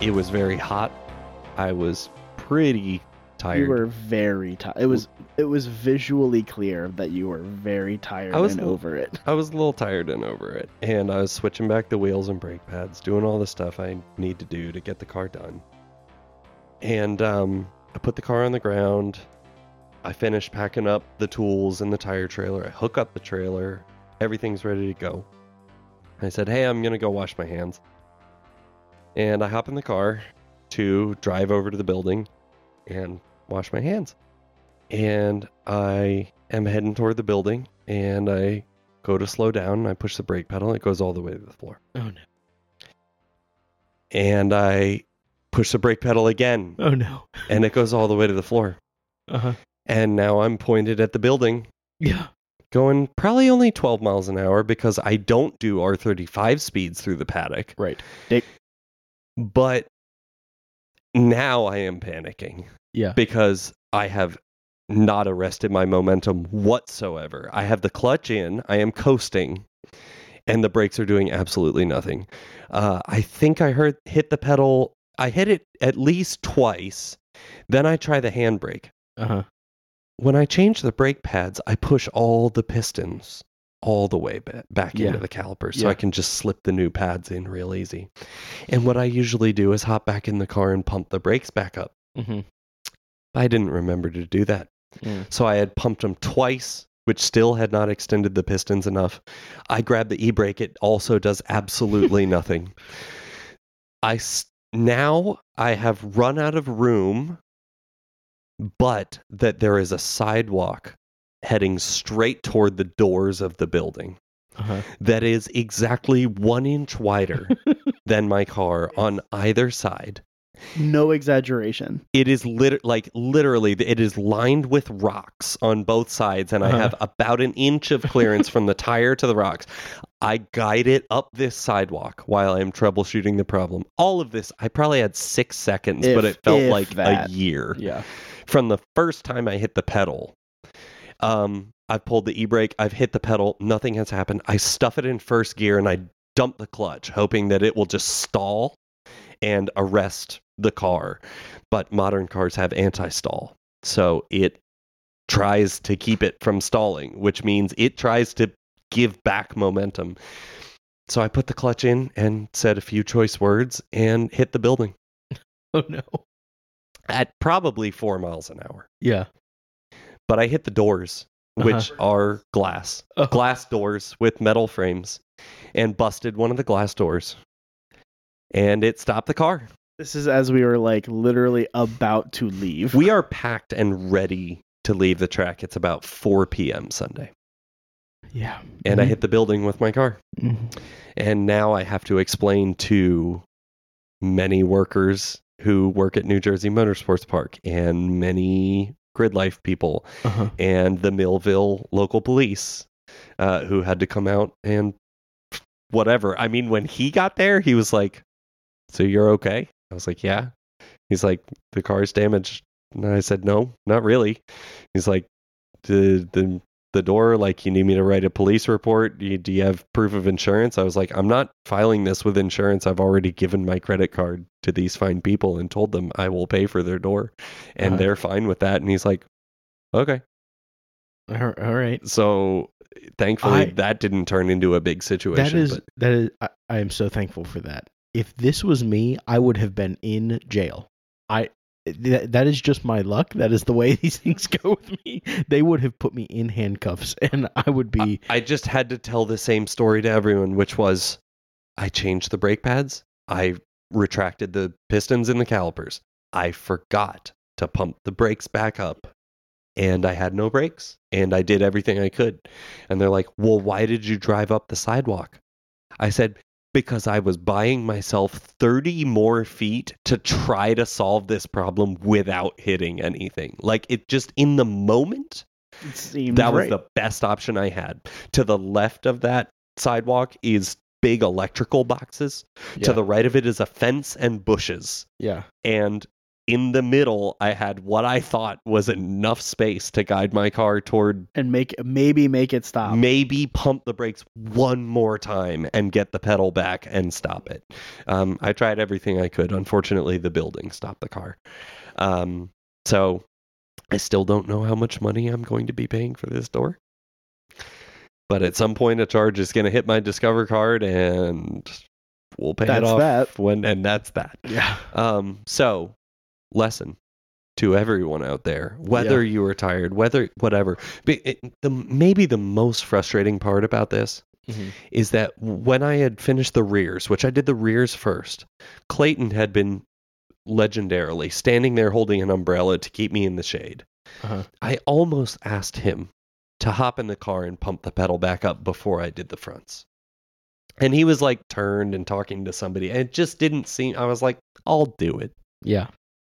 It was very hot. I was pretty tired. You were very tired. It was it was visually clear that you were very tired I was and over it. I was a little tired and over it, and I was switching back the wheels and brake pads, doing all the stuff I need to do to get the car done. And um, I put the car on the ground. I finished packing up the tools and the tire trailer. I hook up the trailer. Everything's ready to go. I said, "Hey, I'm gonna go wash my hands." And I hop in the car to drive over to the building and wash my hands. And I am heading toward the building, and I go to slow down and I push the brake pedal it goes all the way to the floor. Oh no. And I push the brake pedal again Oh no. and it goes all the way to the floor. Uh-huh. And now I'm pointed at the building Yeah. going probably only 12 miles an hour because I don't do R35 speeds through the paddock. Right. But now I am panicking Yeah. because I have not arrested my momentum whatsoever. I have the clutch in, I am coasting, and the brakes are doing absolutely nothing. Uh, I think I heard hit the pedal. I hit it at least twice. Then I try the handbrake. Uh-huh. When I change the brake pads, I push all the pistons all the way ba- back Yeah. into the caliper so Yeah. I can just slip the new pads in real easy. And what I usually do is hop back in the car and pump the brakes back up. Mm-hmm. I didn't remember to do that. Mm. So I had pumped them twice, which still had not extended the pistons enough. I grabbed the e brake. It also does absolutely nothing. I s- now I have run out of room, but that there is a sidewalk heading straight toward the doors of the building Uh-huh. that is exactly one inch wider than my car on either side. No exaggeration. It is lit- like literally, it is lined with rocks on both sides, and I Uh-huh. have about an inch of clearance from the tire to the rocks. I guide it up this sidewalk while I'm troubleshooting the problem. All of this, I probably had six seconds, but it felt like that. a year Yeah. from the first time I hit the pedal. Um, I've pulled the e brake, I've hit the pedal, nothing has happened. I stuff it in first gear and I dump the clutch, hoping that it will just stall and arrest the car. But modern cars have anti stall. So it tries to keep it from stalling, which means it tries to give back momentum. So I put the clutch in and said a few choice words and hit the building Oh no. at probably four miles an hour. Yeah. But I hit the doors, which are glass, Oh. glass doors with metal frames, and busted one of the glass doors. And it stopped the car. This is as we were like literally about to leave. We are packed and ready to leave the track. It's about 4 p.m. Sunday. yeah. And I hit the building with my car. Mhm. And now I have to explain to many workers who work at New Jersey Motorsports Park and many grid life people Uh-huh. and the Millville local police uh, who had to come out and whatever. I mean, when he got there, he was like, So you're okay? I was like, Yeah. He's like, The car's damaged. And I said, No, not really. He's like, The, the, the door, like, you need me to write a police report? Do you, do you have proof of insurance? I was like, I'm not filing this with insurance. I've already given my credit card to these fine people and told them I will pay for their door. And Uh-huh. they're fine with that. And he's like, Okay. All all right. So thankfully I- that didn't turn into a big situation. That is but that is I, I am so thankful for that. If this was me, I would have been in jail. I that, is just my luck. That is the way these things go with me. They would have put me in handcuffs and I would be I just had to tell the same story to everyone, which was I changed the brake pads, I retracted the pistons and the calipers. I forgot to pump the brakes back up. And I had no brakes. And I did everything I could. And they're like, Well, why did you drive up the sidewalk? I said, Because I was buying myself 30 more feet to try to solve this problem without hitting anything. Like it just in the moment, that was right. the best option I had. To the left of that sidewalk is big electrical boxes. To the right of it is a fence and bushes. yeah. And in the middle, I had what I thought was enough space to guide my car toward and make maybe make it stop. maybe pump the brakes one more time and get the pedal back and stop it. Um, I tried everything I could. Unfortunately, the building stopped the car. Um, so I still don't know how much money I'm going to be paying for this door. But at some point, a charge is going to hit my Discover card, and we'll pay it off that. when, and that's that. yeah. Um, so lesson to everyone out there, whether you are tired, whether whatever. It, the maybe the most frustrating part about this Mhm. is that when I had finished the rears, which I did the rears first, Clayton had been legendarily standing there holding an umbrella to keep me in the shade. Uh-huh. I almost asked him to hop in the car and pump the pedal back up before I did the fronts. And he was like turned and talking to somebody. And it just didn't seem I was like, I'll do it. Yeah,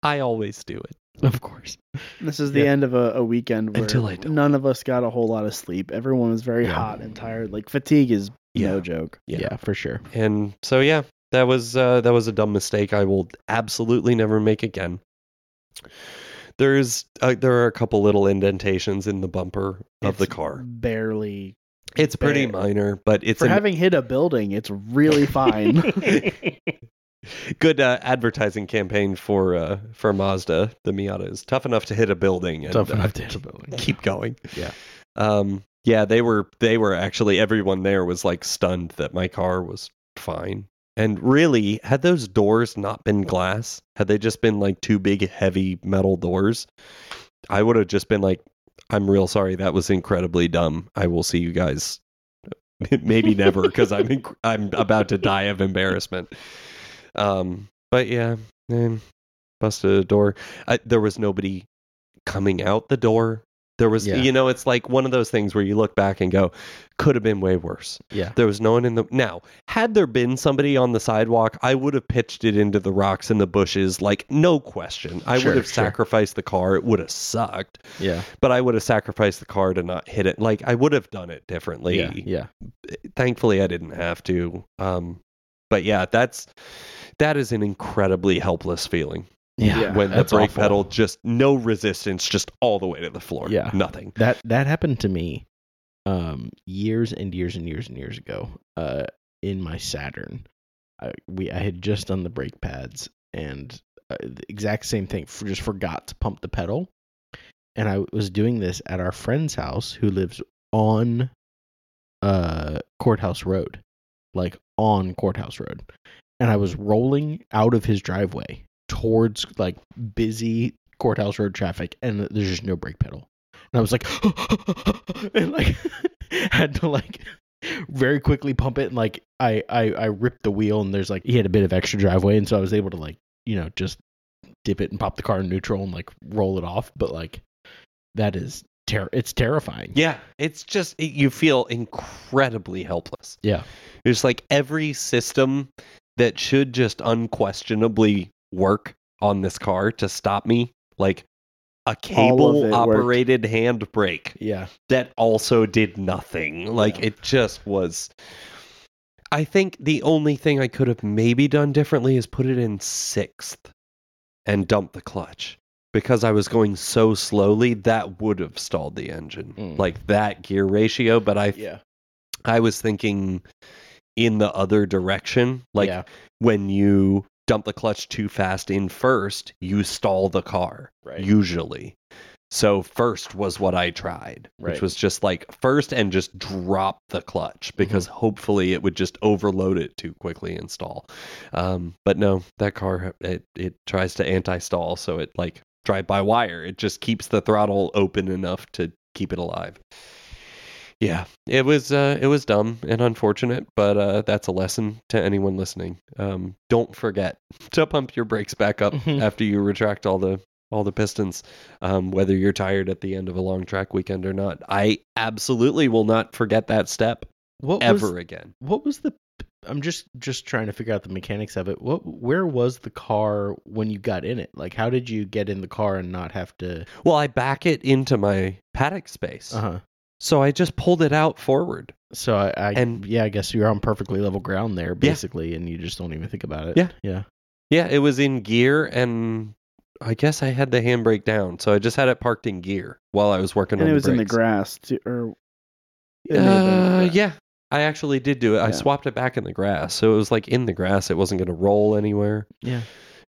I always do it. of course. This is the Yeah. end of a, a weekend where Until I don't. none of us got a whole lot of sleep. Everyone was very Yeah. hot and tired. Like fatigue is Yeah. no joke. Yeah, for sure. And so yeah, that was uh, that was a dumb mistake. I will absolutely never make again. There's uh, there are a couple little indentations in the bumper of the car. Barely. It's pretty bare- minor, but it's For an- having hit a building, it's really fine. good uh, advertising campaign for uh, for Mazda. The Miata is tough enough to hit a building and Tough uh, enough to hit a building. keep going. Yeah. Um. Yeah, they were they were actually everyone there was like stunned that my car was fine. And really, had those doors not been glass, had they just been like two big heavy metal doors, I would have just been like, "I'm real sorry. That was incredibly dumb. I will see you guys." Maybe never, because I'm inc- I'm about to die of embarrassment. Um, but yeah, busted a door. I, there was nobody coming out the door. There was, Yeah. you know, it's like one of those things where you look back and go, could have been way worse. Yeah. There was no one in the. Now, had there been somebody on the sidewalk, I would have pitched it into the rocks and the bushes, like no question. I Sure, would have sure. sacrificed the car. It would have sucked, Yeah. but I would have sacrificed the car to not hit it. Like I would have done it differently Yeah. Yeah. thankfully I didn't have to. Um, but yeah, that's that is an incredibly helpless feeling Yeah. when the brake awful. pedal just no resistance, just all the way to the floor. Yeah. nothing. That that happened to me um years and years and years and years ago uh in my Saturn. I we I had just done the brake pads and uh, the exact same thing for, just forgot to pump the pedal. And I was doing this at our friend's house who lives on uh Courthouse Road. Like on Courthouse Road. And I was rolling out of his driveway towards like busy Courthouse Road traffic and there's just no brake pedal. And I was like, and like had to like very quickly pump it and like I, I I ripped the wheel and there's like he had a bit of extra driveway and so I was able to like you know just dip it and pop the car in neutral and like roll it off. But like that is ter- it's terrifying. Yeah, it's just it, you feel incredibly helpless. Yeah. It's like every system that should just unquestionably work on this car to stop me, like a All of it cable worked. operated handbrake Yeah. that also did nothing. Like Yeah. it just was. I think the only thing I could have maybe done differently is put it in sixth and dump the clutch. Because I was going so slowly, that would have stalled the engine. Mm. Like that gear ratio. But I Yeah. I was thinking in the other direction. Like yeah. when you dump the clutch too fast in first, you stall the car Right. usually. So first was what I tried, which was just like first and just drop the clutch Mm-hmm. because hopefully it would just overload it too quickly and stall. Um, but no, that car it it tries to anti-stall, so it like drive by wire. It just keeps the throttle open enough to keep it alive. Yeah, it was uh, it was dumb and unfortunate, but uh, that's a lesson to anyone listening. Um, don't forget to pump your brakes back up Mhm. after you retract all the all the pistons, um, whether you're tired at the end of a long track weekend or not. I absolutely will not forget that step What ever was again. what was the I'm just just trying to figure out the mechanics of it. What where was the car when you got in it? Like how did you get in the car and not have to Well, I back it into my paddock space, Uh-huh. So I just pulled it out forward. So I, I And- yeah, I guess you're on perfectly level ground there basically and you just don't even think about it. Yeah. Yeah. Yeah, it was in gear and I guess I had the handbrake down, so I just had it parked in gear while I was working and on it was the in the grass too, or it may have been in the Uh, grass. yeah, I actually did do it. I swapped it back in the grass, so it was like in the grass. It wasn't going to roll anywhere. Yeah.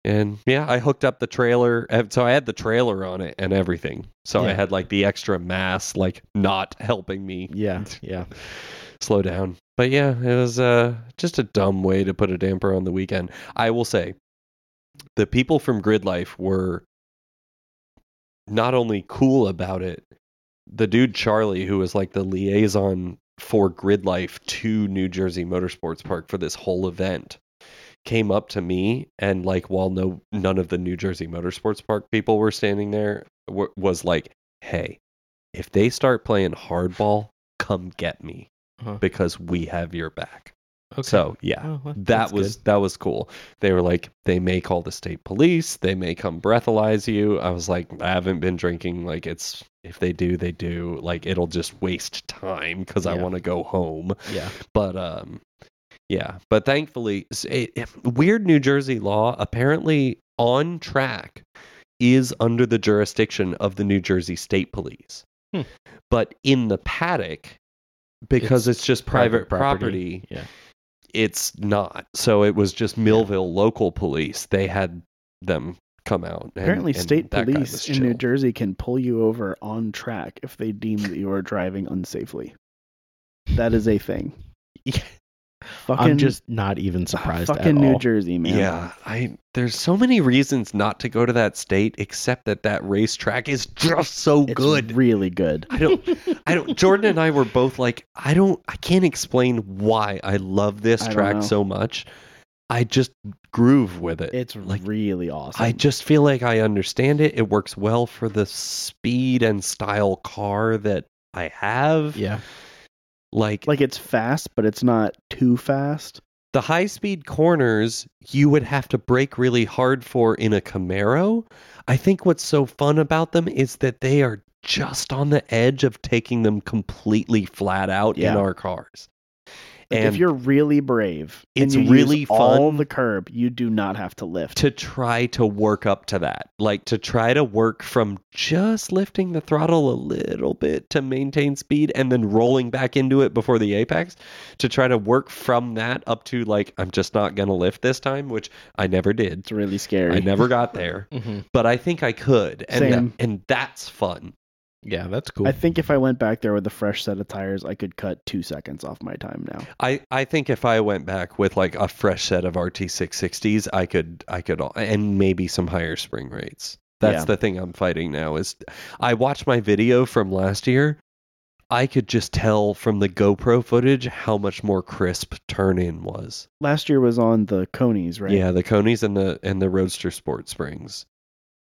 And yeah, I hooked up the trailer. uh, So I had the trailer on it and everything. So I had like the extra mass, like not helping me Yeah. Yeah. slow down. But yeah, it was uh, just a dumb way to put a damper on the weekend. I will say, the people from Grid Life were not only cool about it. The dude Charlie, who was like the liaison for Grid Life to New Jersey Motorsports Park for this whole event, came up to me and like while no none of the New Jersey Motorsports Park people were standing there, w- was like, "Hey, if they start playing hardball, come get me Uh-huh. because we have your back." Okay. So yeah, Oh, well, that was good. that was cool. They were like, they may call the state police, they may come breathalyze you. I was like, I haven't been drinking. Like it's if they do, they do. Like it'll just waste time because I want to go home. Yeah. But um, yeah. But thankfully, it, it- weird New Jersey law apparently on track is under the jurisdiction of the New Jersey State Police. Hmm. But in the paddock, because It's it's, just private, private property. property Yeah. it's not. So it was just Millville local police. They had them come out. and- Apparently, and state that police in New. Jersey can pull you over on track if they deem that you are driving unsafely. That is a thing. Yeah. Fucking, I'm just not even ah, surprised fucking at New all. Jersey, man. Yeah, I there's so many reasons not to go to that state except that that racetrack is just so it's good. really good. I don't I don't Jordan and I were both like I don't I can't explain why I love this I track so much. I just groove with it. It's like really awesome. I just feel like I understand it. It works well for the speed and style car that I have. Yeah. Like, like it's fast, but it's not too fast. the high speed corners, you would have to brake really hard for in a Camaro. I think what's so fun about them is that they are just on the edge of taking them completely flat out in our cars. And if you're really brave, It's really use all the curb, you do not have to lift. to try to work up to that. Like to try to work from just lifting the throttle a little bit to maintain speed and then rolling back into it before the apex to try to work from that up to like I'm just not going to lift this time, which I never did. It's really scary. I never got there, Mm-hmm. but I think I could. And Same. and that's fun. Yeah, that's cool. I think if I went back there with a fresh set of tires, I could cut two seconds off my time now. I, I think if I went back with like a fresh set of RT660s, I could I could and maybe some higher spring rates. That's Yeah. the thing I'm fighting now is I watched my video from last year. I could just tell from the GoPro footage how much more crisp turn in was. Last year was on the Konis, right? Yeah, the Konis and the and the Roadster Sport Springs.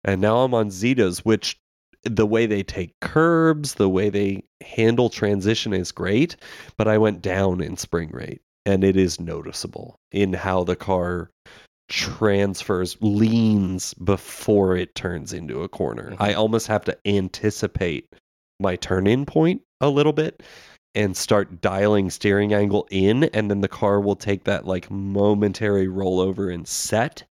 And now I'm on XIDAs, which the way they take curbs, the way they handle transition is great, but I went down in spring rate and it is noticeable in how the car transfers leans before it turns into a corner. Mhm. I almost have to anticipate my turn in point a little bit and start dialing steering angle in and then the car will take that like momentary rollover and set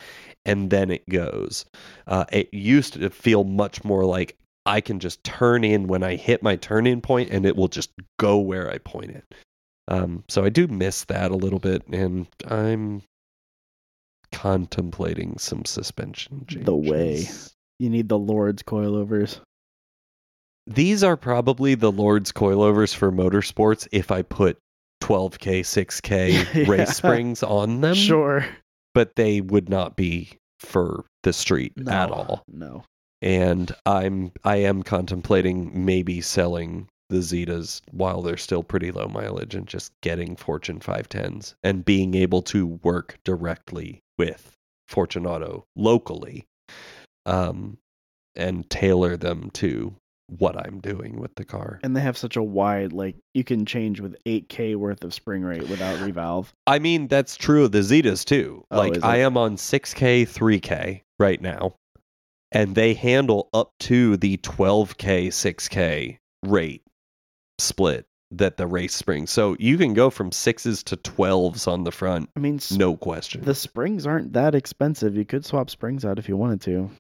and then it goes uh, it used to feel much more like i can just turn in when i hit my turn in point and it will just go where i point it um, so i do miss that a little bit and i'm contemplating some suspension changes. The way. You need the Lord's coilovers. These are probably the Lord's coilovers for motorsports if I put 12K, 6K Yeah. race springs on them. sure. But they would not be for the street No, at all. No. And I'm I am contemplating maybe selling the XIDAs while they're still pretty low mileage and just getting Fortune 510s and being able to work directly with Fortune Auto locally um, and tailor them to what I'm doing with the car. And they have such a wide, like, you can change with 8K worth of spring rate without revalve. I mean, that's true of the XIDAs too. Oh, like I am on 6K, 3K right now, and they handle up to the 12K, 6K rate split that the race springs. So you can go from sixes to 12s on the front, I mean, no question. the springs aren't that expensive. You could swap springs out if you wanted to.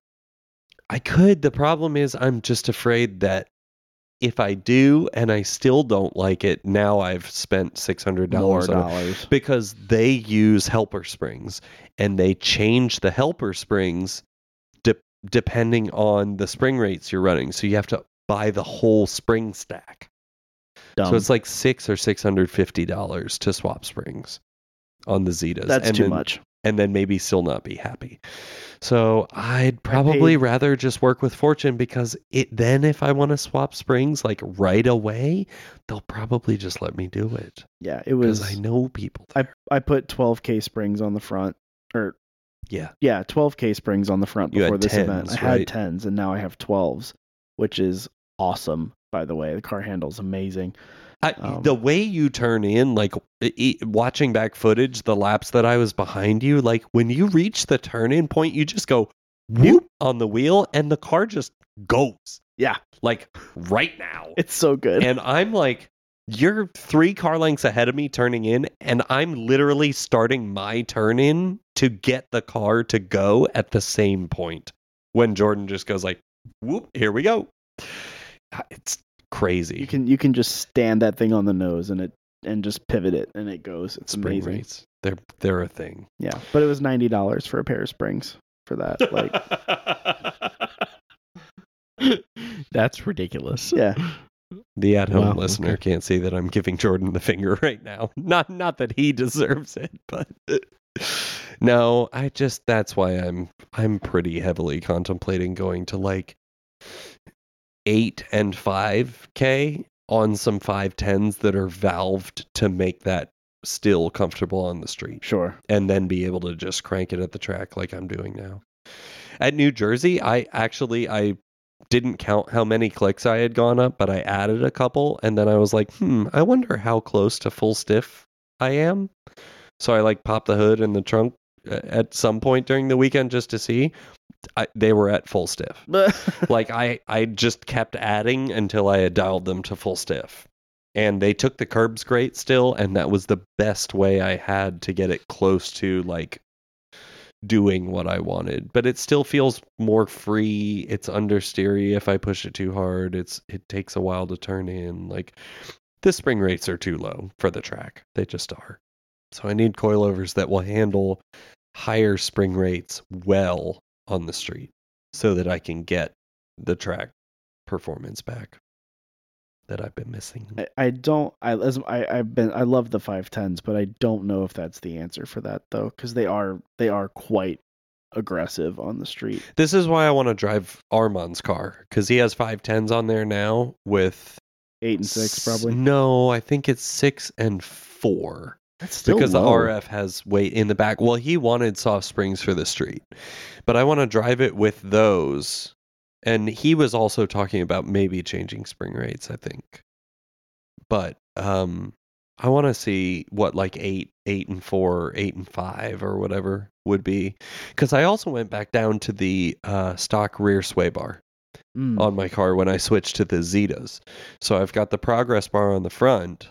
I could. The problem is, I'm just afraid that if I do and I still don't like it, now I've spent six hundred dollars because they use helper springs and they change the helper springs depending on the spring rates you're running. So you have to buy the whole spring stack. Dumb. So it's like six or six hundred fifty dollars to swap springs on the XIDAs. That's and too then, much. And then maybe still not be happy. So I'd probably rather just work with Fortune because it then if I want to swap springs like right away, they'll probably just let me do it. Yeah, it Because was. I know people. I. I put 12k springs on the front, or yeah. yeah, 12k springs on the front before this event. 10s, I had 10s, and now I have 12s, which is awesome. By the way, the car handle's amazing. I, Um, the way you turn in, like watching back footage, the laps that I was behind you, like when you reach the turn in point, you just go whoop on the wheel and the car just goes. Yeah. Like right now. It's so good. and I'm like, you're three car lengths ahead of me turning in, and I'm literally starting my turn in to get the car to go at the same point when Jordan just goes like, whoop, here we go. Ah, it's crazy. you can you can just stand that thing on the nose and it and just pivot it and it goes. It's spring amazing. rates. They're they're a thing. Yeah, but it was ninety dollars for a pair of springs for that. Like, That's ridiculous. yeah, the at home Wow, listener okay. can't see that I'm giving Jordan the finger right now. Not not that he deserves it, but no, I just that's why I'm I'm pretty heavily contemplating going to like eight and five K on some five tens that are valved to make that still comfortable on the street. sure. and then be able to just crank it at the track like I'm doing now. At New Jersey, I actually I didn't count how many clicks I had gone up, but I added a couple and then I was like, "Hmm, I wonder how close to full stiff I am." So I like popped the hood and the trunk uh, at some point during the weekend just to see. I, they were at full stiff. like I I just kept adding until I had dialed them to full stiff. And they took the curbs great still, and that was the best way I had to get it close to like doing what I wanted. But it still feels more free. It's understeery if I push it too hard. It's it takes a while to turn in. Like the spring rates are too low for the track. They just are. So I need coilovers that will handle higher spring rates well on the street so that I can get the track performance back that I've been missing. I, I don't. I as I I've been. I love the five tens, but I don't know if that's the answer for that though, because they are they are quite aggressive on the street. This is why I want to drive Armand's car because he has five tens on there now with Eight and six s- probably. No, I think it's six and four That's still because the. RF has weight in the back. Well, he wanted soft springs for the street, but I want to drive it with those. And he was also talking about maybe changing spring rates. I think, but um, I want to see what like eight, eight and four, eight and five, or whatever would be. Because I also went back down to the uh, stock rear sway bar Mm. on my car when I switched to the XIDAs. So I've got the progress bar on the front,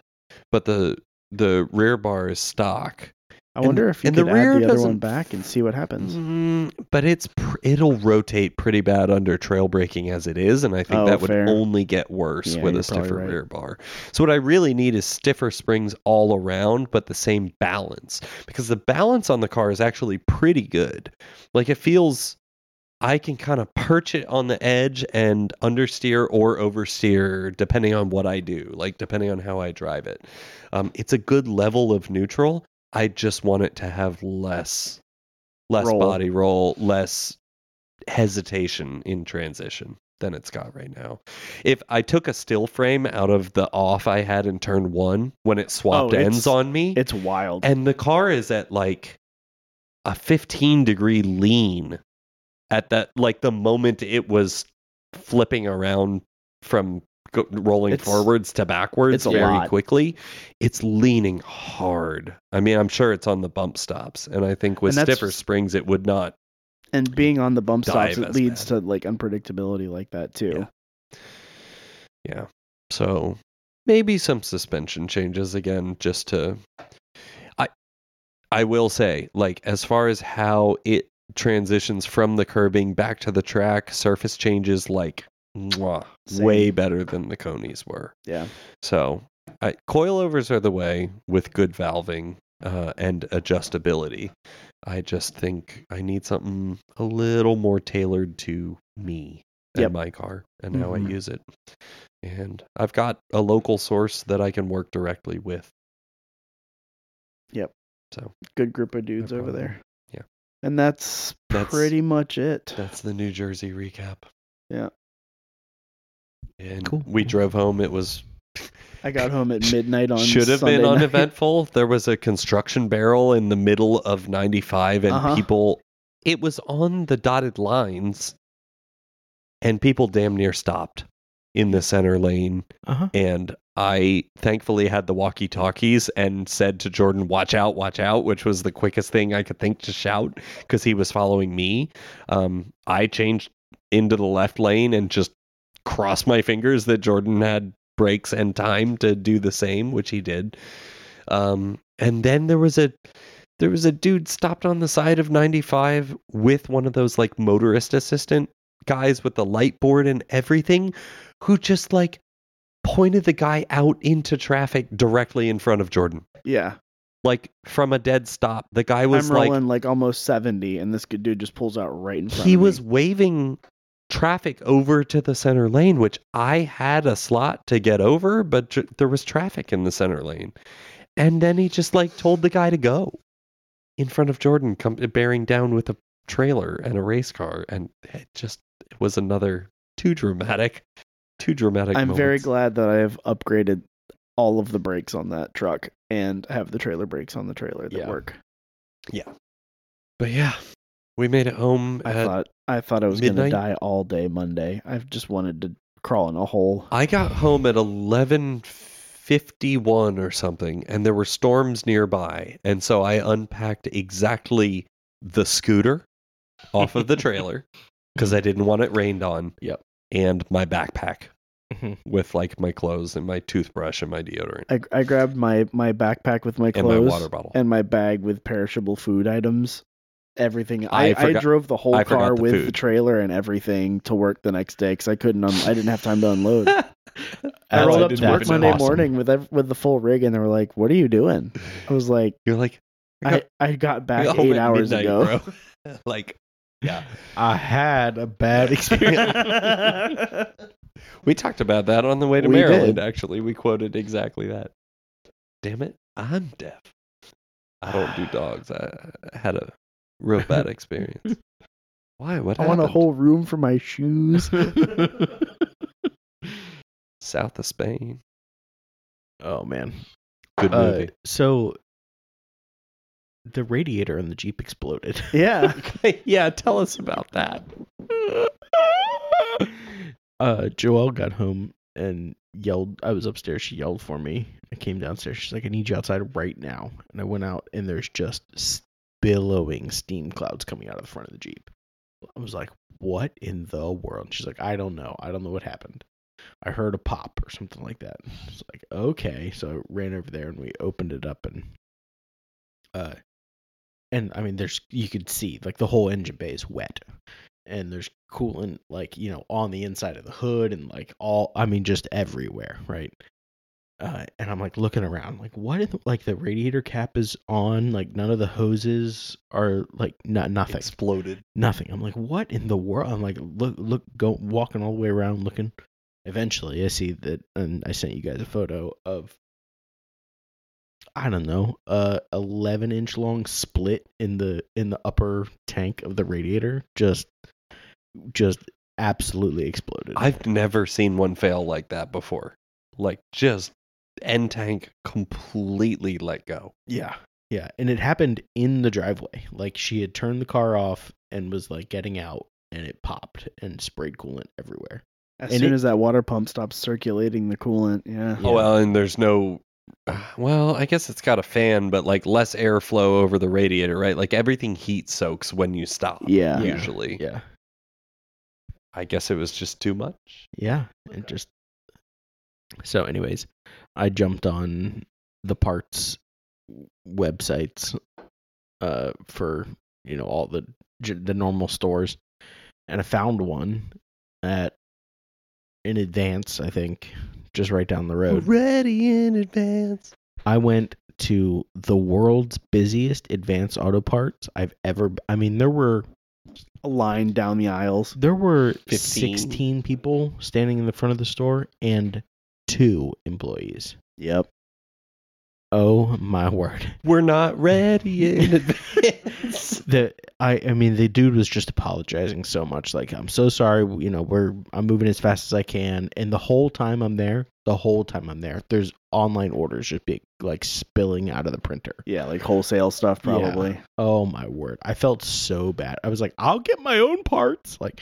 but the the rear bar is stock. I wonder if you and could the add the other one back and see what happens. Mm, but it's pr- it'll rotate pretty bad under trail braking as it is, and I think Oh, that would fair. only get worse Yeah, with a stiffer right. rear bar. So what I really need is stiffer springs all around, but the same balance because the balance on the car is actually pretty good. Like it feels. I can kind of perch it on the edge and understeer or oversteer depending on what I do, like depending on how I drive it. Um, it's a good level of neutral. I just want it to have less less Roll. body roll, less hesitation in transition than it's got right now. If I took a still frame out of the off I had in turn 1 when it swapped Oh, ends on me It's wild. and the car is at like a 15 degree lean at that like the moment it was flipping around from go, rolling It's- forwards to backwards it's very lot. quickly it's leaning hard i mean i'm sure it's on the bump stops and i think with stiffer springs it would not and being on the bump stops, it leads bad. to like unpredictability like that too. yeah so maybe some suspension changes again just to i i will say like as far as how it transitions from the curbing back to the track, surface changes like mwah, way better than the Konis were. Yeah. So, I, coilovers are the way with good valving uh, and adjustability. I just think I need something a little more tailored to me and Yep. my car and how I Mhm. use it. And I've got a local source that I can work directly with. Yep. So Good group of dudes over there. Yeah. And that's, That's- pretty much it. that's the New Jersey recap. Yeah. And Cool. we drove home. It was I got home at midnight on should have Sunday been night. uneventful. There was a construction barrel in the middle of 95 and Uh-huh. people it was on the dotted lines and people damn near stopped in the center lane Uh-huh. and I thankfully had the walkie-talkies and said to Jordan watch out watch out which was the quickest thing I could think to shout cuz he was following me. Um I changed into the left lane and just crossed my fingers that Jordan had breaks and time to do the same, which he did. Um, and then there was a there was a dude stopped on the side of 95 with one of those like motorist assistant guys with the light board and everything who just like pointed the guy out into traffic directly in front of Jordan. Yeah. Like from a dead stop. The guy was I'm like rolling like almost 70, and this good dude just pulls out right in front. He was waving traffic over to the center lane, which I had a slot to get over, but tr- there was traffic in the center lane. And then he just like told the guy to go in front of Jordan, come bearing down with a trailer and a race car, and it just it was another too dramatic, too dramatic. I'm very glad that I have upgraded all of the brakes on that truck and have the trailer brakes on the trailer that Yeah. work. Yeah. But yeah, we made it home. I at- thought I thought I was going to die all day Monday. I've just wanted to crawl in a hole. I got home at 11:51 or something and there were storms nearby and so I unpacked exactly the scooter off of the trailer cuz I didn't want it rained on. Yep. And my backpack Mhm. with like my clothes and my toothbrush and my deodorant I, I grabbed my my backpack with my clothes and my clothes water bottle. and my bag with perishable food items. Everything. I I, I, drove the whole I car the with the trailer and everything to work the next day because I couldn't. Un- I didn't have time to unload. I rolled up to work work Monday awesome. morning with ev- with the full rig, and they were like, "What are you doing?" I was like, You're like "I I got back eight hours midnight, ago." like yeah. I had a bad experience. We talked about that on the way to We Maryland, did. actually. We quoted exactly that. Damn it, I'm deaf. I don't do dogs. I I had a real bad experience. Why? What I happened? want a whole room for my shoes. South of Spain. oh man. Good Uh, movie. so the radiator in the Jeep exploded. yeah, yeah, tell us about that. uh Joelle got home and yelled I was upstairs, she yelled for me. I came downstairs, she's like, I need you outside right now. And I went out and there's just billowing steam clouds coming out of the front of the Jeep. I was like, What in the world? And she's like, I don't know. I don't know what happened. I heard a pop or something like that. It's like, okay. So I ran over there and we opened it up and uh and I mean there's you could see like the whole engine bay is wet. And there's coolant like, you know, on the inside of the hood and like all I mean just everywhere, right? Uh, and I'm like looking around, like what? The, like the radiator cap is on, like none of the hoses are like not nothing Exploded. nothing. I'm like, what in the world? I'm like, look, look, go walking all the way around looking. Eventually, I see that, and I sent you guys a photo of, I don't know, a 11 inch long split in the in the upper tank of the radiator. Just, just absolutely exploded. I've never seen one fail like that before. Like just end tank completely let go. Yeah. Yeah. And it happened in the driveway. Like she had turned the car off and was like getting out and it popped and sprayed coolant everywhere. as And soon it- as that water pump stops circulating the coolant, yeah. Yeah. Oh well, and there's no. Well, I guess it's got a fan, but like less airflow over the radiator, right? Like everything heat soaks when you stop. Yeah. Yeah. Usually, Yeah. I guess it was just too much. Yeah. And just so anyways, I jumped on the parts websites uh for you know all the the normal stores, and I found one at in advance. I think just right down the road. Ready in advance. I went to the world's busiest advanced auto parts I've ever. I mean, there were A line down the aisles. there were 15. 16 people standing in the front of the store and two employees. Yep. Oh my word. We're not ready in advance. The I I mean the dude was just apologizing so much like I'm so sorry, you know, we're I'm moving as fast as I can and the whole time I'm there, the whole time I'm there, there's online orders just be like spilling out of the printer. Yeah, like wholesale stuff Yeah. probably. Oh my word. I felt so bad. I was like, I'll get my own parts. Like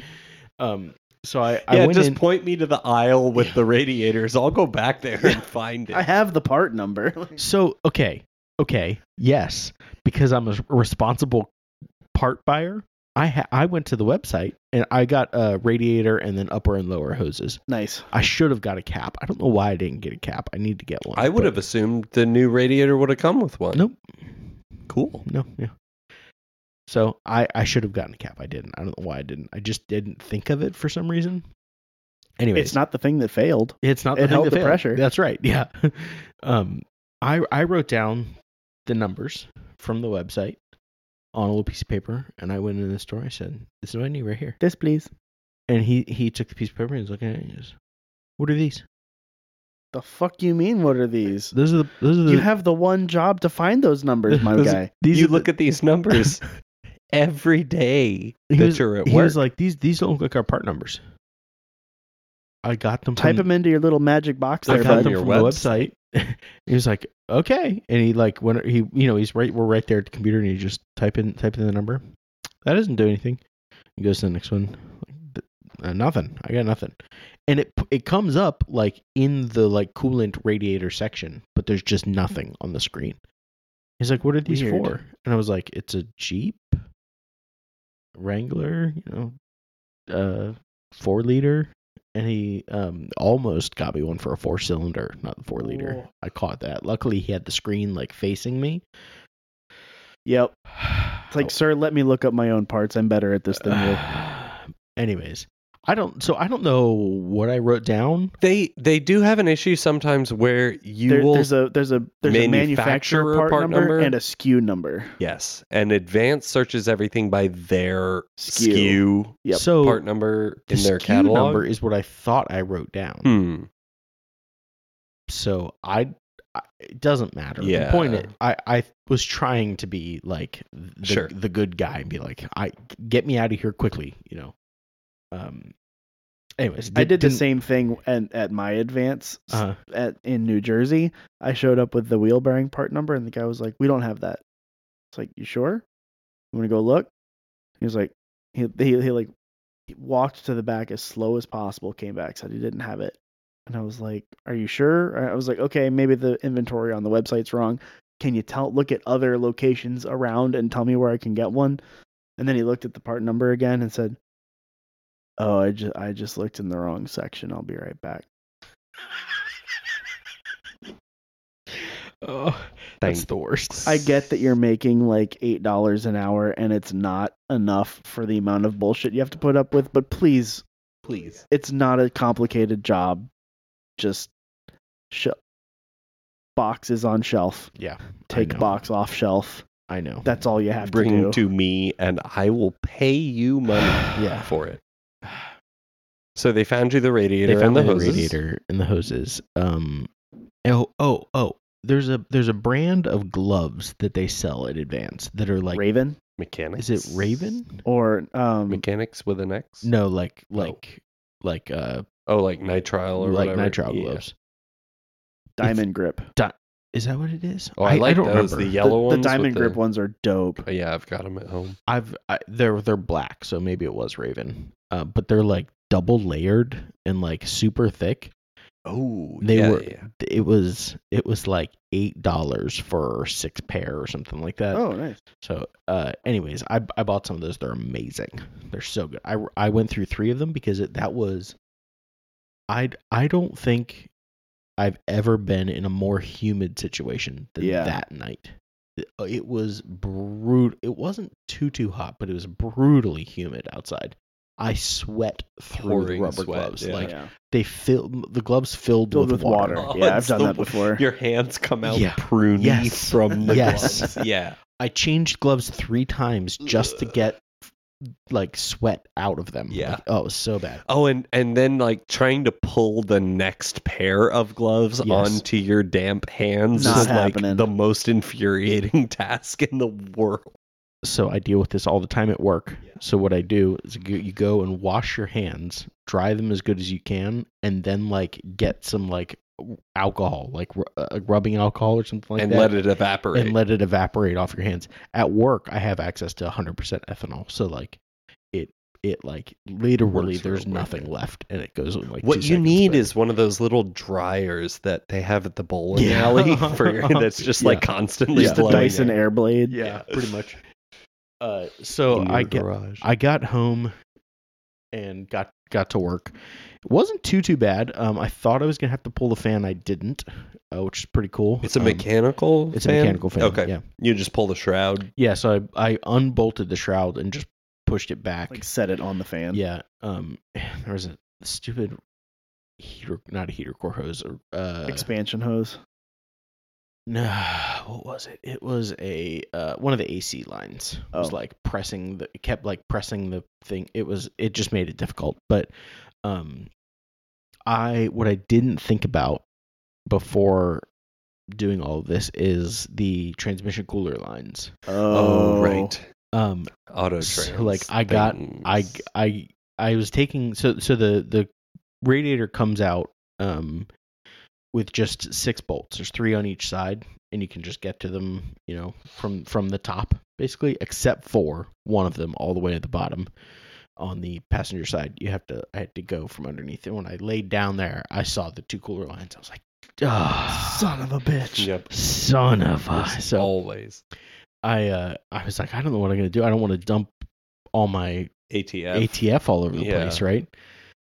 um so I, I yeah, just in point me to the aisle with Yeah. the radiators. I'll go back there and find it. I have the part number. So okay, okay, yes, because I'm a responsible part buyer. I ha- I went to the website and I got a radiator and then upper and lower hoses. nice. I should have got a cap. I don't know why I didn't get a cap. I need to get one. I would but- have assumed the new radiator would have come with one. Nope. Cool. No, yeah. So I I should have gotten a cap. I didn't. I don't know why I didn't. I just didn't think of it for some reason. Anyway, It's not the thing that failed. It's not. It the thing held that the failed. pressure. That's right. Yeah. um, I I wrote down the numbers from the website on a little piece of paper, and I went in the store. I said, "This is what I need right here." This please. And he he took the piece of paper and he's looking at it. And he goes, "What are these? The fuck you mean what are these? Those are the those are the You have the one job to find those numbers, my Those- guy. these you are the- look at these numbers every day He that was, you're at he work. was like, "These these don't look like our part numbers." I got them. Type from, them into your little magic box I there, got bud. them your from the website. website. he was like, "Okay," and he like when he you know he's right we're right there at the computer and he just type in type in the number. That doesn't do anything. He goes to the next one. Uh, nothing. I got nothing. And it it comes up like in the like coolant radiator section, but there's just nothing on the screen. He's like, "What are these Weird. for?" And I was like, "It's a Jeep Wrangler, you know, uh, four liter." And he um almost got me one for a four cylinder, not the four liter. Oh. I caught that. Luckily, he had the screen like facing me. Yep. It's like, sir, let me look up my own parts. I'm better at this than you. Anyways, I don't. So I don't know what I wrote down. they they do have an issue sometimes where you There- will there's a there's a there's a manufacturer manufacturer part, part number, number. and a SKU number. yes, and advanced searches everything by their SKU. SKU, Yep. So part number the in their SKU catalog. number is what I thought I wrote down. hmm. So I, I it doesn't matter. Yeah. The point is, I I was trying to be like the, Sure. the good guy and be like, I get me out of here quickly. You know. Um. Anyways, I did the same thing at, at my advance s- Uh, at in New Jersey. I showed up with the wheel bearing part number, and the guy was like, "We don't have that." It's like, "You sure? You want to go look?" He was like, he he, he like he walked to the back as slow as possible, came back, said he didn't have it, and I was like, "Are you sure?" I was like, "Okay, maybe the inventory on the website's wrong. Can you tell look at other locations around and tell me where I can get one?" And then he looked at the part number again and said, "Oh, I just I just looked in the wrong section. I'll be right back." oh, that's Thank- the worst. I get that you're making like eight dollars an hour and it's not enough for the amount of bullshit you have to put up with, but please, Please. it's not a complicated job. Just sh- boxes on shelf. Yeah. Take box off shelf. I know. That's all you have Bring to do. to me, and I will pay you money Yeah. for it. So they found you the radiator they found and the the hoses. radiator and the hoses. Um, oh, oh, oh. There's a there's a brand of gloves that they sell at Advance that are like. Raven Mechanics. Is it Raven? or um Mechanics with an X? No, like No. like like uh Oh, like nitrile or like whatever. nitrile Yeah. gloves. diamond grip. Is that what it is? Oh, I, like don't those. remember. The The, yellow the ones. with diamond the- grip ones are dope. Oh, yeah, I've got them at home. I've I, they're they're black, so maybe it was Raven. Uh, but they're like double layered and like super thick. Oh, They yeah, were- yeah. It was it was like eight dollars for six pair or something like that. Oh, nice. So, uh, anyways, I I bought some of those. They're amazing. They're so good. I I went through three of them because it, that was. I I don't think I've ever been in a more humid situation than Yeah. that night. uh, it was brut. It wasn't too too hot, but it was brutally humid outside. I sweat through the rubber sweat, gloves. yeah. Like yeah. they fill the gloves filled, Filled with, with water. Oh, yeah, I've done the- that before. Your hands come out Yeah. pruny Yes. from the Yes. gloves. Yeah. I changed gloves three times just to get like sweat out of them. Yeah. Like, oh, it was so bad. Oh, and and then like trying to pull the next pair of gloves Yes. onto your damp hands Not is happening. like the most infuriating task in the world. So I deal with this all the time at work. Yeah. So what I do is you you go and wash your hands, dry them as good as you can, and then like get some like alcohol, like ru- uh, rubbing alcohol or something like and that, And let it evaporate. and let it evaporate off your hands. At work, I have access to 100% ethanol, so like it it like literally Works there's nothing yeah. left, and it goes in like what two you seconds, need but- is one of those little dryers that they have at the bowling Yeah. alley for your, that's just like constantly Yeah. Just the blowing Dyson air. Airblade. yeah, pretty much. Uh, so I your get garage. I got home and got got to work. It wasn't too too bad. Um, I thought I was gonna have to pull the fan. I didn't, uh, which is pretty cool. It's a Um, mechanical. It's a mechanical fan. Okay, Yeah. you just pull the shroud. Yeah. So I I unbolted the shroud and just pushed it back. Like set it on the fan. yeah. Um, there was a stupid heater, not a heater core hose or uh, Expansion hose. No, what was it? It was a uh, one of the AC lines. It was Oh. like pressing the it kept like pressing the thing. It was it just made it difficult. But um I what I didn't think about before doing all of this is the transmission cooler lines. Oh, right. Um Auto So, like, I got- I. I I was taking so so the the radiator comes out um with just six bolts. There's three on each side, and you can just get to them, you know, from from the top basically, except for one of them all the way at the bottom on the passenger side. You have to I had to go from underneath. And when I laid down there, I saw the two cooler lines. I was like, ah, Son of a bitch. Yep. son of a. It's So always I uh I was like, I don't know what I'm gonna do. I don't want to dump all my ATF. ATF all over the Yeah. place, right?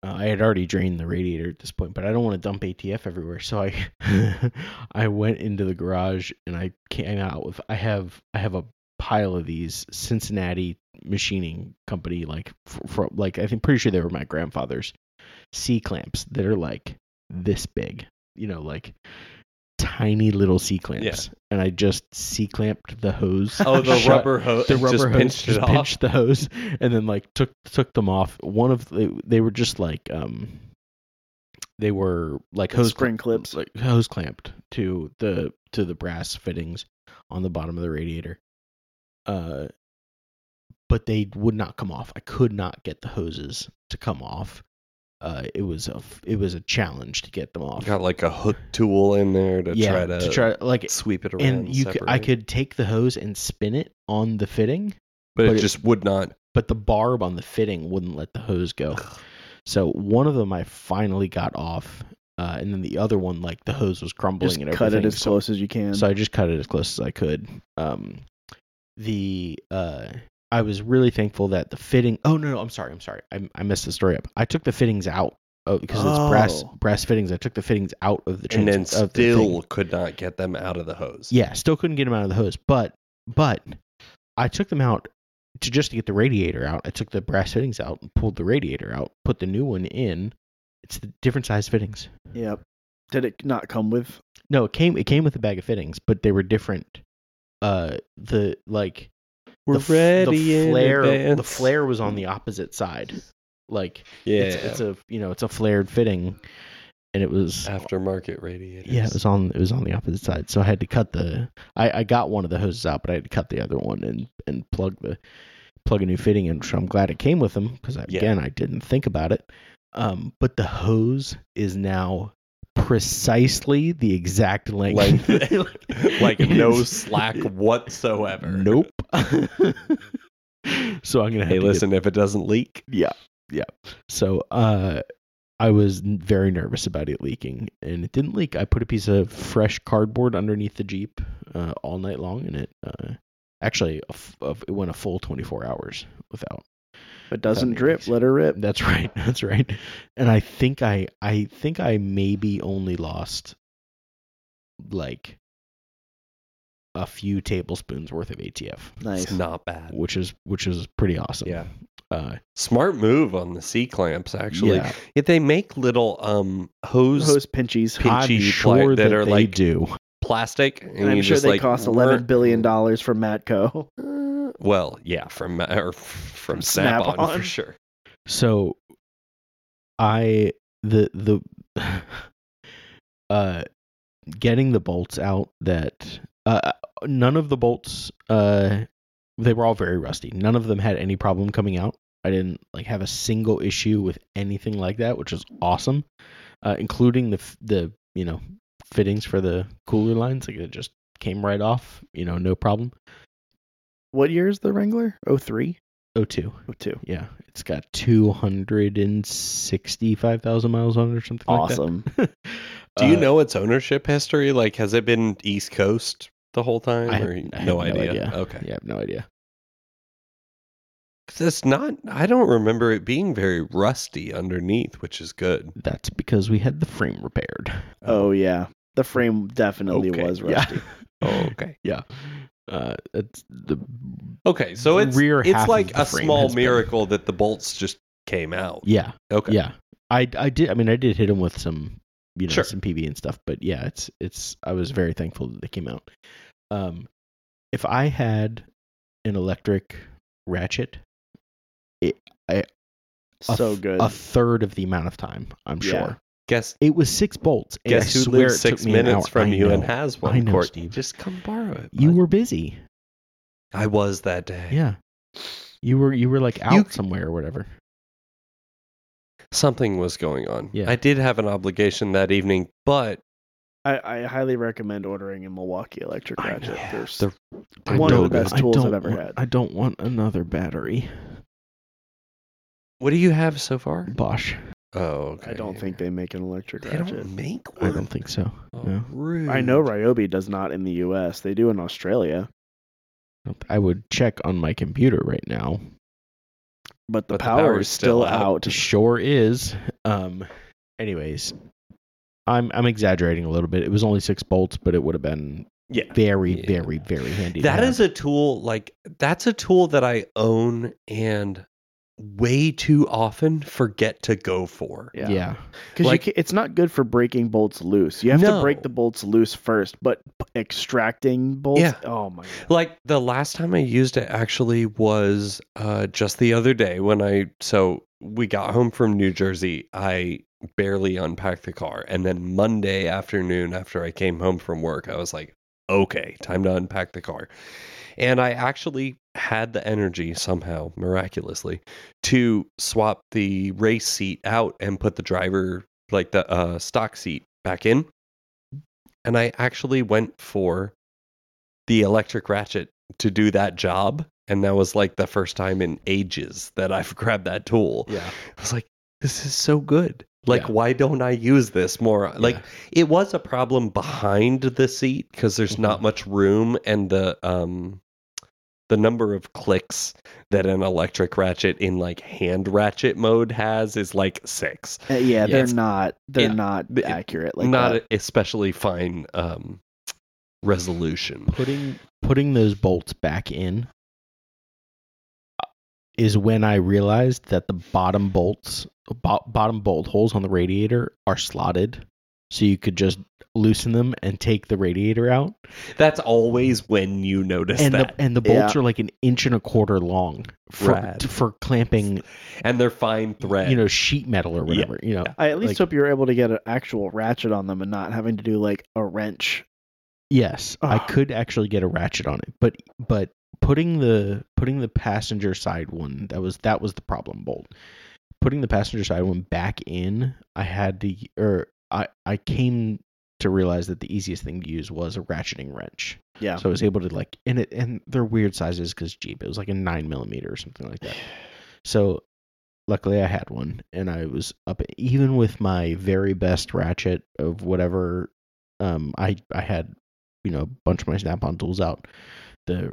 Uh, I had already drained the radiator at this point, but I don't want to dump ATF everywhere. So I I went into the garage and I came out with I have I have a pile of these Cincinnati machining company like for, like I think pretty sure they were my grandfather's C clamps that are like this big, you know, like tiny little C clamps. And I just C clamped the hose. Oh, the shut- rubber hose. the rubber just hose pinched just it off. pinched the hose and then like took took them off one of the, they were just like um they were like hose Spring clips. like hose clamped to the to the brass fittings on the bottom of the radiator uh but they would not come off i could not get the hoses to come off uh it was a it was a challenge to get them off Got like a hook tool in there to yeah try to, to try like sweep it around. and you could, I could take the hose and spin it on the fitting but, but it it- just would not. but the barb on the fitting wouldn't let the hose go. So one of them I finally got off, uh, and then the other one, like the hose was crumbling Just and cut it as so, close as you can. so I just cut it as close as I could. Um, the uh, I was really thankful that the fitting. Oh no, no I'm sorry, I'm sorry, I, I messed the story up. I took the fittings out. Oh, because it's brass Oh. brass fittings. I took the fittings out of the And then trans- of the still could not get them out of the hose. Yeah, still couldn't get them out of the hose, but but I took them out to just to get the radiator out. I took the brass fittings out and pulled the radiator out, put the new one in. It's the different size fittings. Yep. Did it not come with? No, it came it came with a bag of fittings, but they were different. Uh, the like We're the, ready the flare the flare was on the opposite side. Like Yeah, it's, it's a you know it's a flared fitting, and it was aftermarket radiators. Yeah, it was on it was on the opposite side. So I had to cut the I, I got one of the hoses out, but I had to cut the other one and and plug the plug a new fitting in. So I'm glad it came with them because Yeah. again I didn't think about it. Um, but the hose is now precisely the exact length. Like It no is- slack whatsoever. Nope. so I'm gonna have Hey, to get- listen, if it doesn't leak, yeah, yeah. So uh, I was very nervous about it leaking, and it didn't leak. I put a piece of fresh cardboard underneath the Jeep uh, all night long, and it uh, actually a f- of- it went a full 24 hours without. If it doesn't drip, let her rip. That's right. That's right. And I think I I think I maybe only lost like a few tablespoons worth of ATF, Nice. It's not bad. which is which is pretty awesome. Yeah. Uh, Smart move on the C clamps, actually. yeah. If they make little um hose, Hose pinchies. Pin- pinchy sure that that, are they like- do. plastic, and, And I'm sure just they like cost eleven billion dollars from Matco. Uh, well, yeah, from or from Snap on Snap-on. for sure. So I the the uh getting the bolts out that uh none of the bolts uh they were all very rusty. None of them had any problem coming out. I didn't like have a single issue with anything like that, which is awesome. Uh including the the you know fittings for the cooler lines like it just came right off, you know, no problem. What year is the Wrangler? Oh three. O two. Oh two. Yeah, it's got 265,000 miles on it or something Awesome. like that. Do you Uh, know its ownership history? Like, has it been East Coast the whole time? I have, or I have no, idea. Okay. Yeah, I have no idea. It's not. I don't remember it being very rusty underneath, which is good. That's because we had the frame repaired. oh yeah. The frame definitely Okay, was yeah. rusty. Oh, okay. Yeah. Uh, it's the Okay, so it's Rear half it's like a small has been- miracle that the bolts just came out. yeah, Okay. yeah. I I did. I mean, I did hit them with some, you know, Sure. some PB and stuff. But yeah, it's it's. I was very thankful that they came out. Um, if I had an electric ratchet, it a So th- good. a third of the amount of time. I'm Yeah. sure. Guess It was six bolts. and guess I who lives took six minutes from I you and know. has I one, know, Courtney? Steve. Just come borrow it. You were busy. I was that day. Yeah. You were you were like out You- somewhere or whatever. Something was going on. Yeah. I did have an obligation that evening, but I, I highly recommend ordering a Milwaukee electric I ratchet. know. They're They're- I one of the don't- best tools I've ever want- had. I don't want another battery. what do you have so far? Bosch. Oh, okay. I don't think they make an electric they ratchet. don't make I don't think so. Oh, No. rude. I know Ryobi does not in the U.S. They do in Australia, I would check on my computer right now. but the But the power is still still out. out. Sure is. Um anyways, I'm I'm exaggerating a little bit. It was only 6 bolts, but it would have been Yeah. very Yeah. very very handy. to That have. is a tool like that's a tool that I own and way too often forget to go for. Yeah, yeah. because Like- it's not good for breaking bolts loose. You have to break the bolts loose first, but extracting bolts. Yeah. Oh my god. Like the last time I used it actually was uh just the other day when I so we got home from New Jersey. I barely unpacked the car and then Monday afternoon after I came home from work, I was like, "Okay, time to unpack the car." And I actually had the energy somehow miraculously to swap the race seat out and put the driver like the uh stock seat back in. And I actually went for the electric ratchet to do that job. And that was like the first time in ages that I've grabbed that tool. Yeah. I was like, this is so good. Like, Yeah. why don't I use this more? Like, Yeah. it was a problem behind the seat because there's not Mhm. much room, and the um, the number of clicks that an electric ratchet in like hand ratchet mode has is like six. Uh, yeah, they're not. They're yeah, not it- accurate. Like not that. especially fine um, resolution. putting putting those bolts back in is when I realized that the bottom bolts, bo- bottom bolt holes on the radiator are slotted, so you could just loosen them and take the radiator out. That's always when you notice and that. the and the bolts Yeah. are like an inch and a quarter long for Rad. for clamping, and they're fine thread. you know, sheet metal or Yeah. whatever. You know, I at least like- hope you were able to get an actual ratchet on them and not having to do like a wrench. Yes, I could actually get a ratchet on it, but but putting the putting the passenger side one that was that was the problem bolt. Putting the passenger side one back in, I had to or I I came to realize that the easiest thing to use was a ratcheting wrench. Yeah. So I was able to like and it and they're weird sizes because Jeep it was like a nine millimeter or something like that. So luckily I had one and I was up even with my very best ratchet of whatever um I I had you know a bunch of my Snap-on tools out. The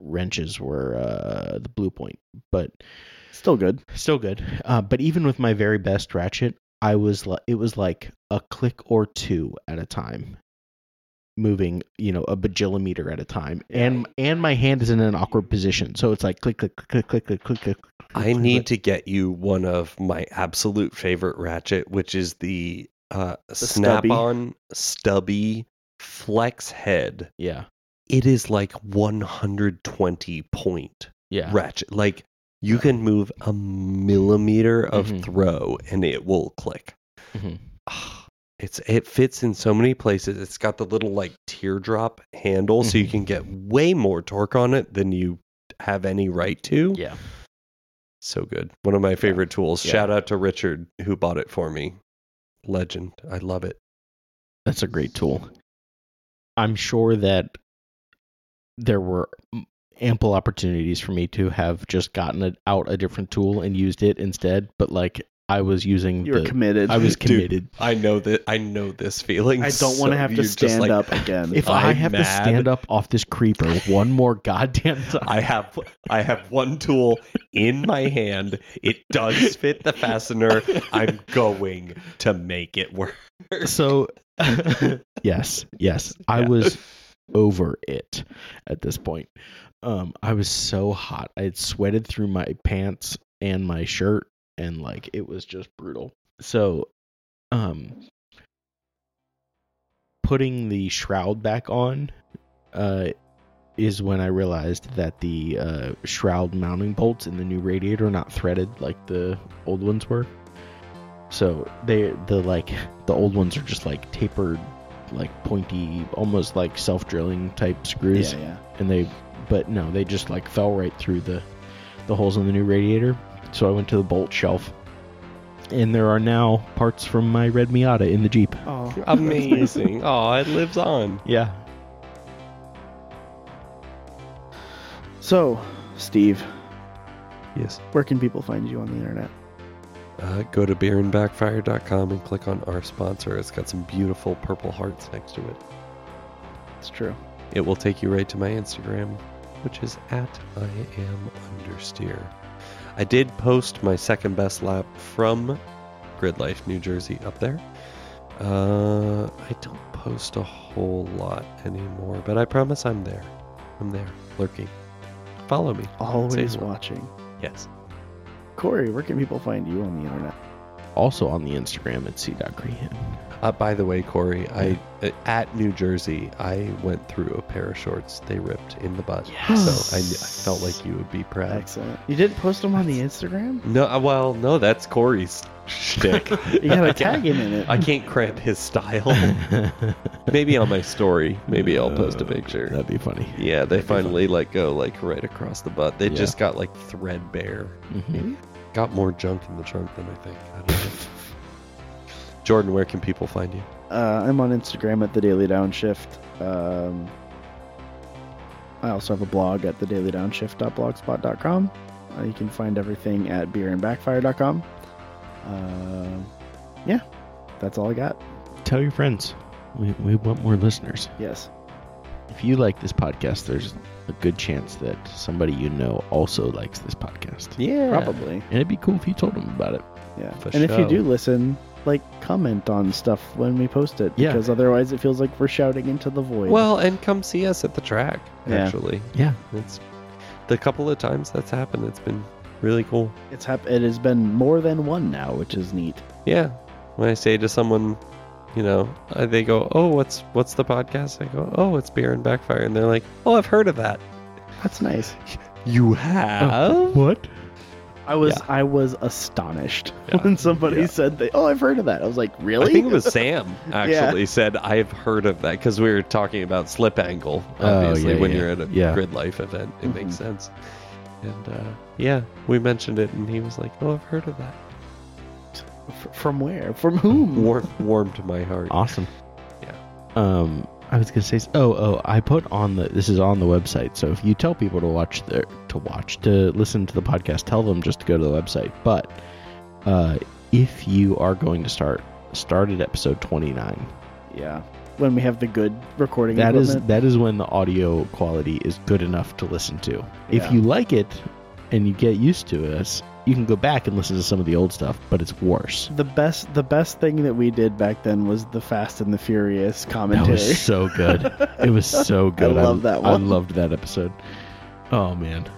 wrenches were uh the Blue-Point, but Still good. still good. Uh, but even with my very best ratchet, I was li- it was like a click or two at a time moving, you know, a bajillimeter at a time, and and my hand is in an awkward position, so it's like click click click click click click click. I need to get you one of my absolute favorite ratchet, which is the uh, stubby. snap-on stubby flex head. Yeah, It is like 120 point yeah, ratchet. Like you can move a millimeter of Mhm. throw and it will click. Mhm. Ah, It's it fits in so many places. It's got the little like teardrop handle, so you Mhm. can get way more torque on it than you have any right to. yeah. So good. One of my favorite tools. Yeah. Shout out to Richard who bought it for me. Legend. I love it. That's a great tool. I'm sure that there were ample opportunities for me to have just gotten it out a different tool and used it instead, but like I was using You were the committed. I was Dude, committed. I know that I know this feeling. I don't want so to have to stand like, up again. If i I'm have to stand up off this creeper one more goddamn time, I have I have one tool in my hand. It does fit the fastener. I'm going to make it work. so yes, yes, I Yeah. was over it at this point. Um, I was so hot. I had sweated through my pants and my shirt, and like it was just brutal. So, um, putting the shroud back on, uh, is when I realized that the uh, shroud mounting bolts in the new radiator are not threaded like the old ones were. So they the like the old ones are just like tapered, like pointy, almost like self drilling type screws, yeah, yeah. and they but no, they just like fell right through the the holes in the new radiator. So I went to the bolt shelf, and there are now parts from my red Miata in the Jeep. Oh, Amazing. Oh, it lives on. Yeah, So, Steve, Yes. where can people find you on the internet? Uh, go to beerandbackfire.com and click on our sponsor. It's got some beautiful purple hearts next to it. It's true. It will take you right to my Instagram, which is at I am understeer. I did post my second best lap from Grid Life, New Jersey, up there. Uh, I don't post a whole lot anymore, but I promise I'm there. I'm there, lurking. Follow me. Always watching. Yes. Corey, where can people find you on the internet? also on the Instagram at c.crehan. Uh, by the way, Corey, I uh, at New Jersey, I went through a pair of shorts they ripped in the butt. Yes. So I, I felt like you would be proud. Excellent. You didn't post them on the Instagram? No, uh, well, no, that's Corey's shtick. You gotta tag him in it. I can't cramp his style. Maybe on my story. Maybe I'll post a picture. That'd be funny. Yeah, they finally let go like right across the butt. They Yeah. just got like threadbare. Mhm. Maybe got more junk in the trunk than I think. I don't know. Jordan, where can people find you? Uh, I'm on Instagram at the Daily Downshift. Um, I also have a blog at thedailydownshift.blogspot.com. Uh, you can find everything at beerandbackfire.com. Uh, yeah, that's all I got. Tell your friends. We, we want more listeners. Yes. If you like this podcast, there's a good chance that somebody you know also likes this podcast. Yeah, Probably. And it'd be cool if you told them about it. Yeah. For and if you sure. do listen, like comment on stuff when we post it. Yeah. Because otherwise it feels like we're shouting into the void. Well, and come see us at the track. Yeah. Actually, Yeah. it's the couple of times that's happened. It's been really cool. it's hap- it has been more than one now, which is neat. Yeah. When I say to someone, you know, uh, they go, "Oh, what's what's the podcast?" I go, "Oh, it's Beer and Backfire," and they're like, "Oh, I've heard of that." That's nice. You have? what? I was Yeah. I was astonished Yeah. when somebody Yeah. said that. Oh, I've heard of that. I was like, really? I think it was Sam actually said I've heard of that because we were talking about slip angle. Oh, Obviously, yeah, when yeah. you're at a Yeah. grid life event, it Mhm. makes sense. And uh, yeah, we mentioned it, and he was like, "Oh, I've heard of that." F- from where? From whom? Warm, warmed my heart. Awesome. Yeah. Um, I was gonna say. Oh, oh, I put on the. This is on the website. So if you tell people to watch the to watch to listen to the podcast, tell them just to go to the website. But uh, if you are going to start, start at episode twenty nine. Yeah. When we have the good recording That is equipment. that is when the audio quality is good enough to listen to. Yeah. If you like it, and you get used to us, you can go back and listen to some of the old stuff, but it's worse. The best the best thing that we did back then was the Fast and the Furious That commentary. was so good. It was so good. I love that one. I loved that episode. Oh man.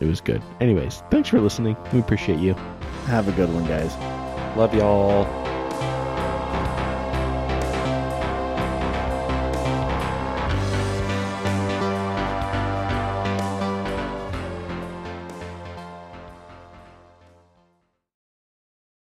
It was good. Anyways, thanks for listening. We appreciate you. Have a good one, guys. Love y'all.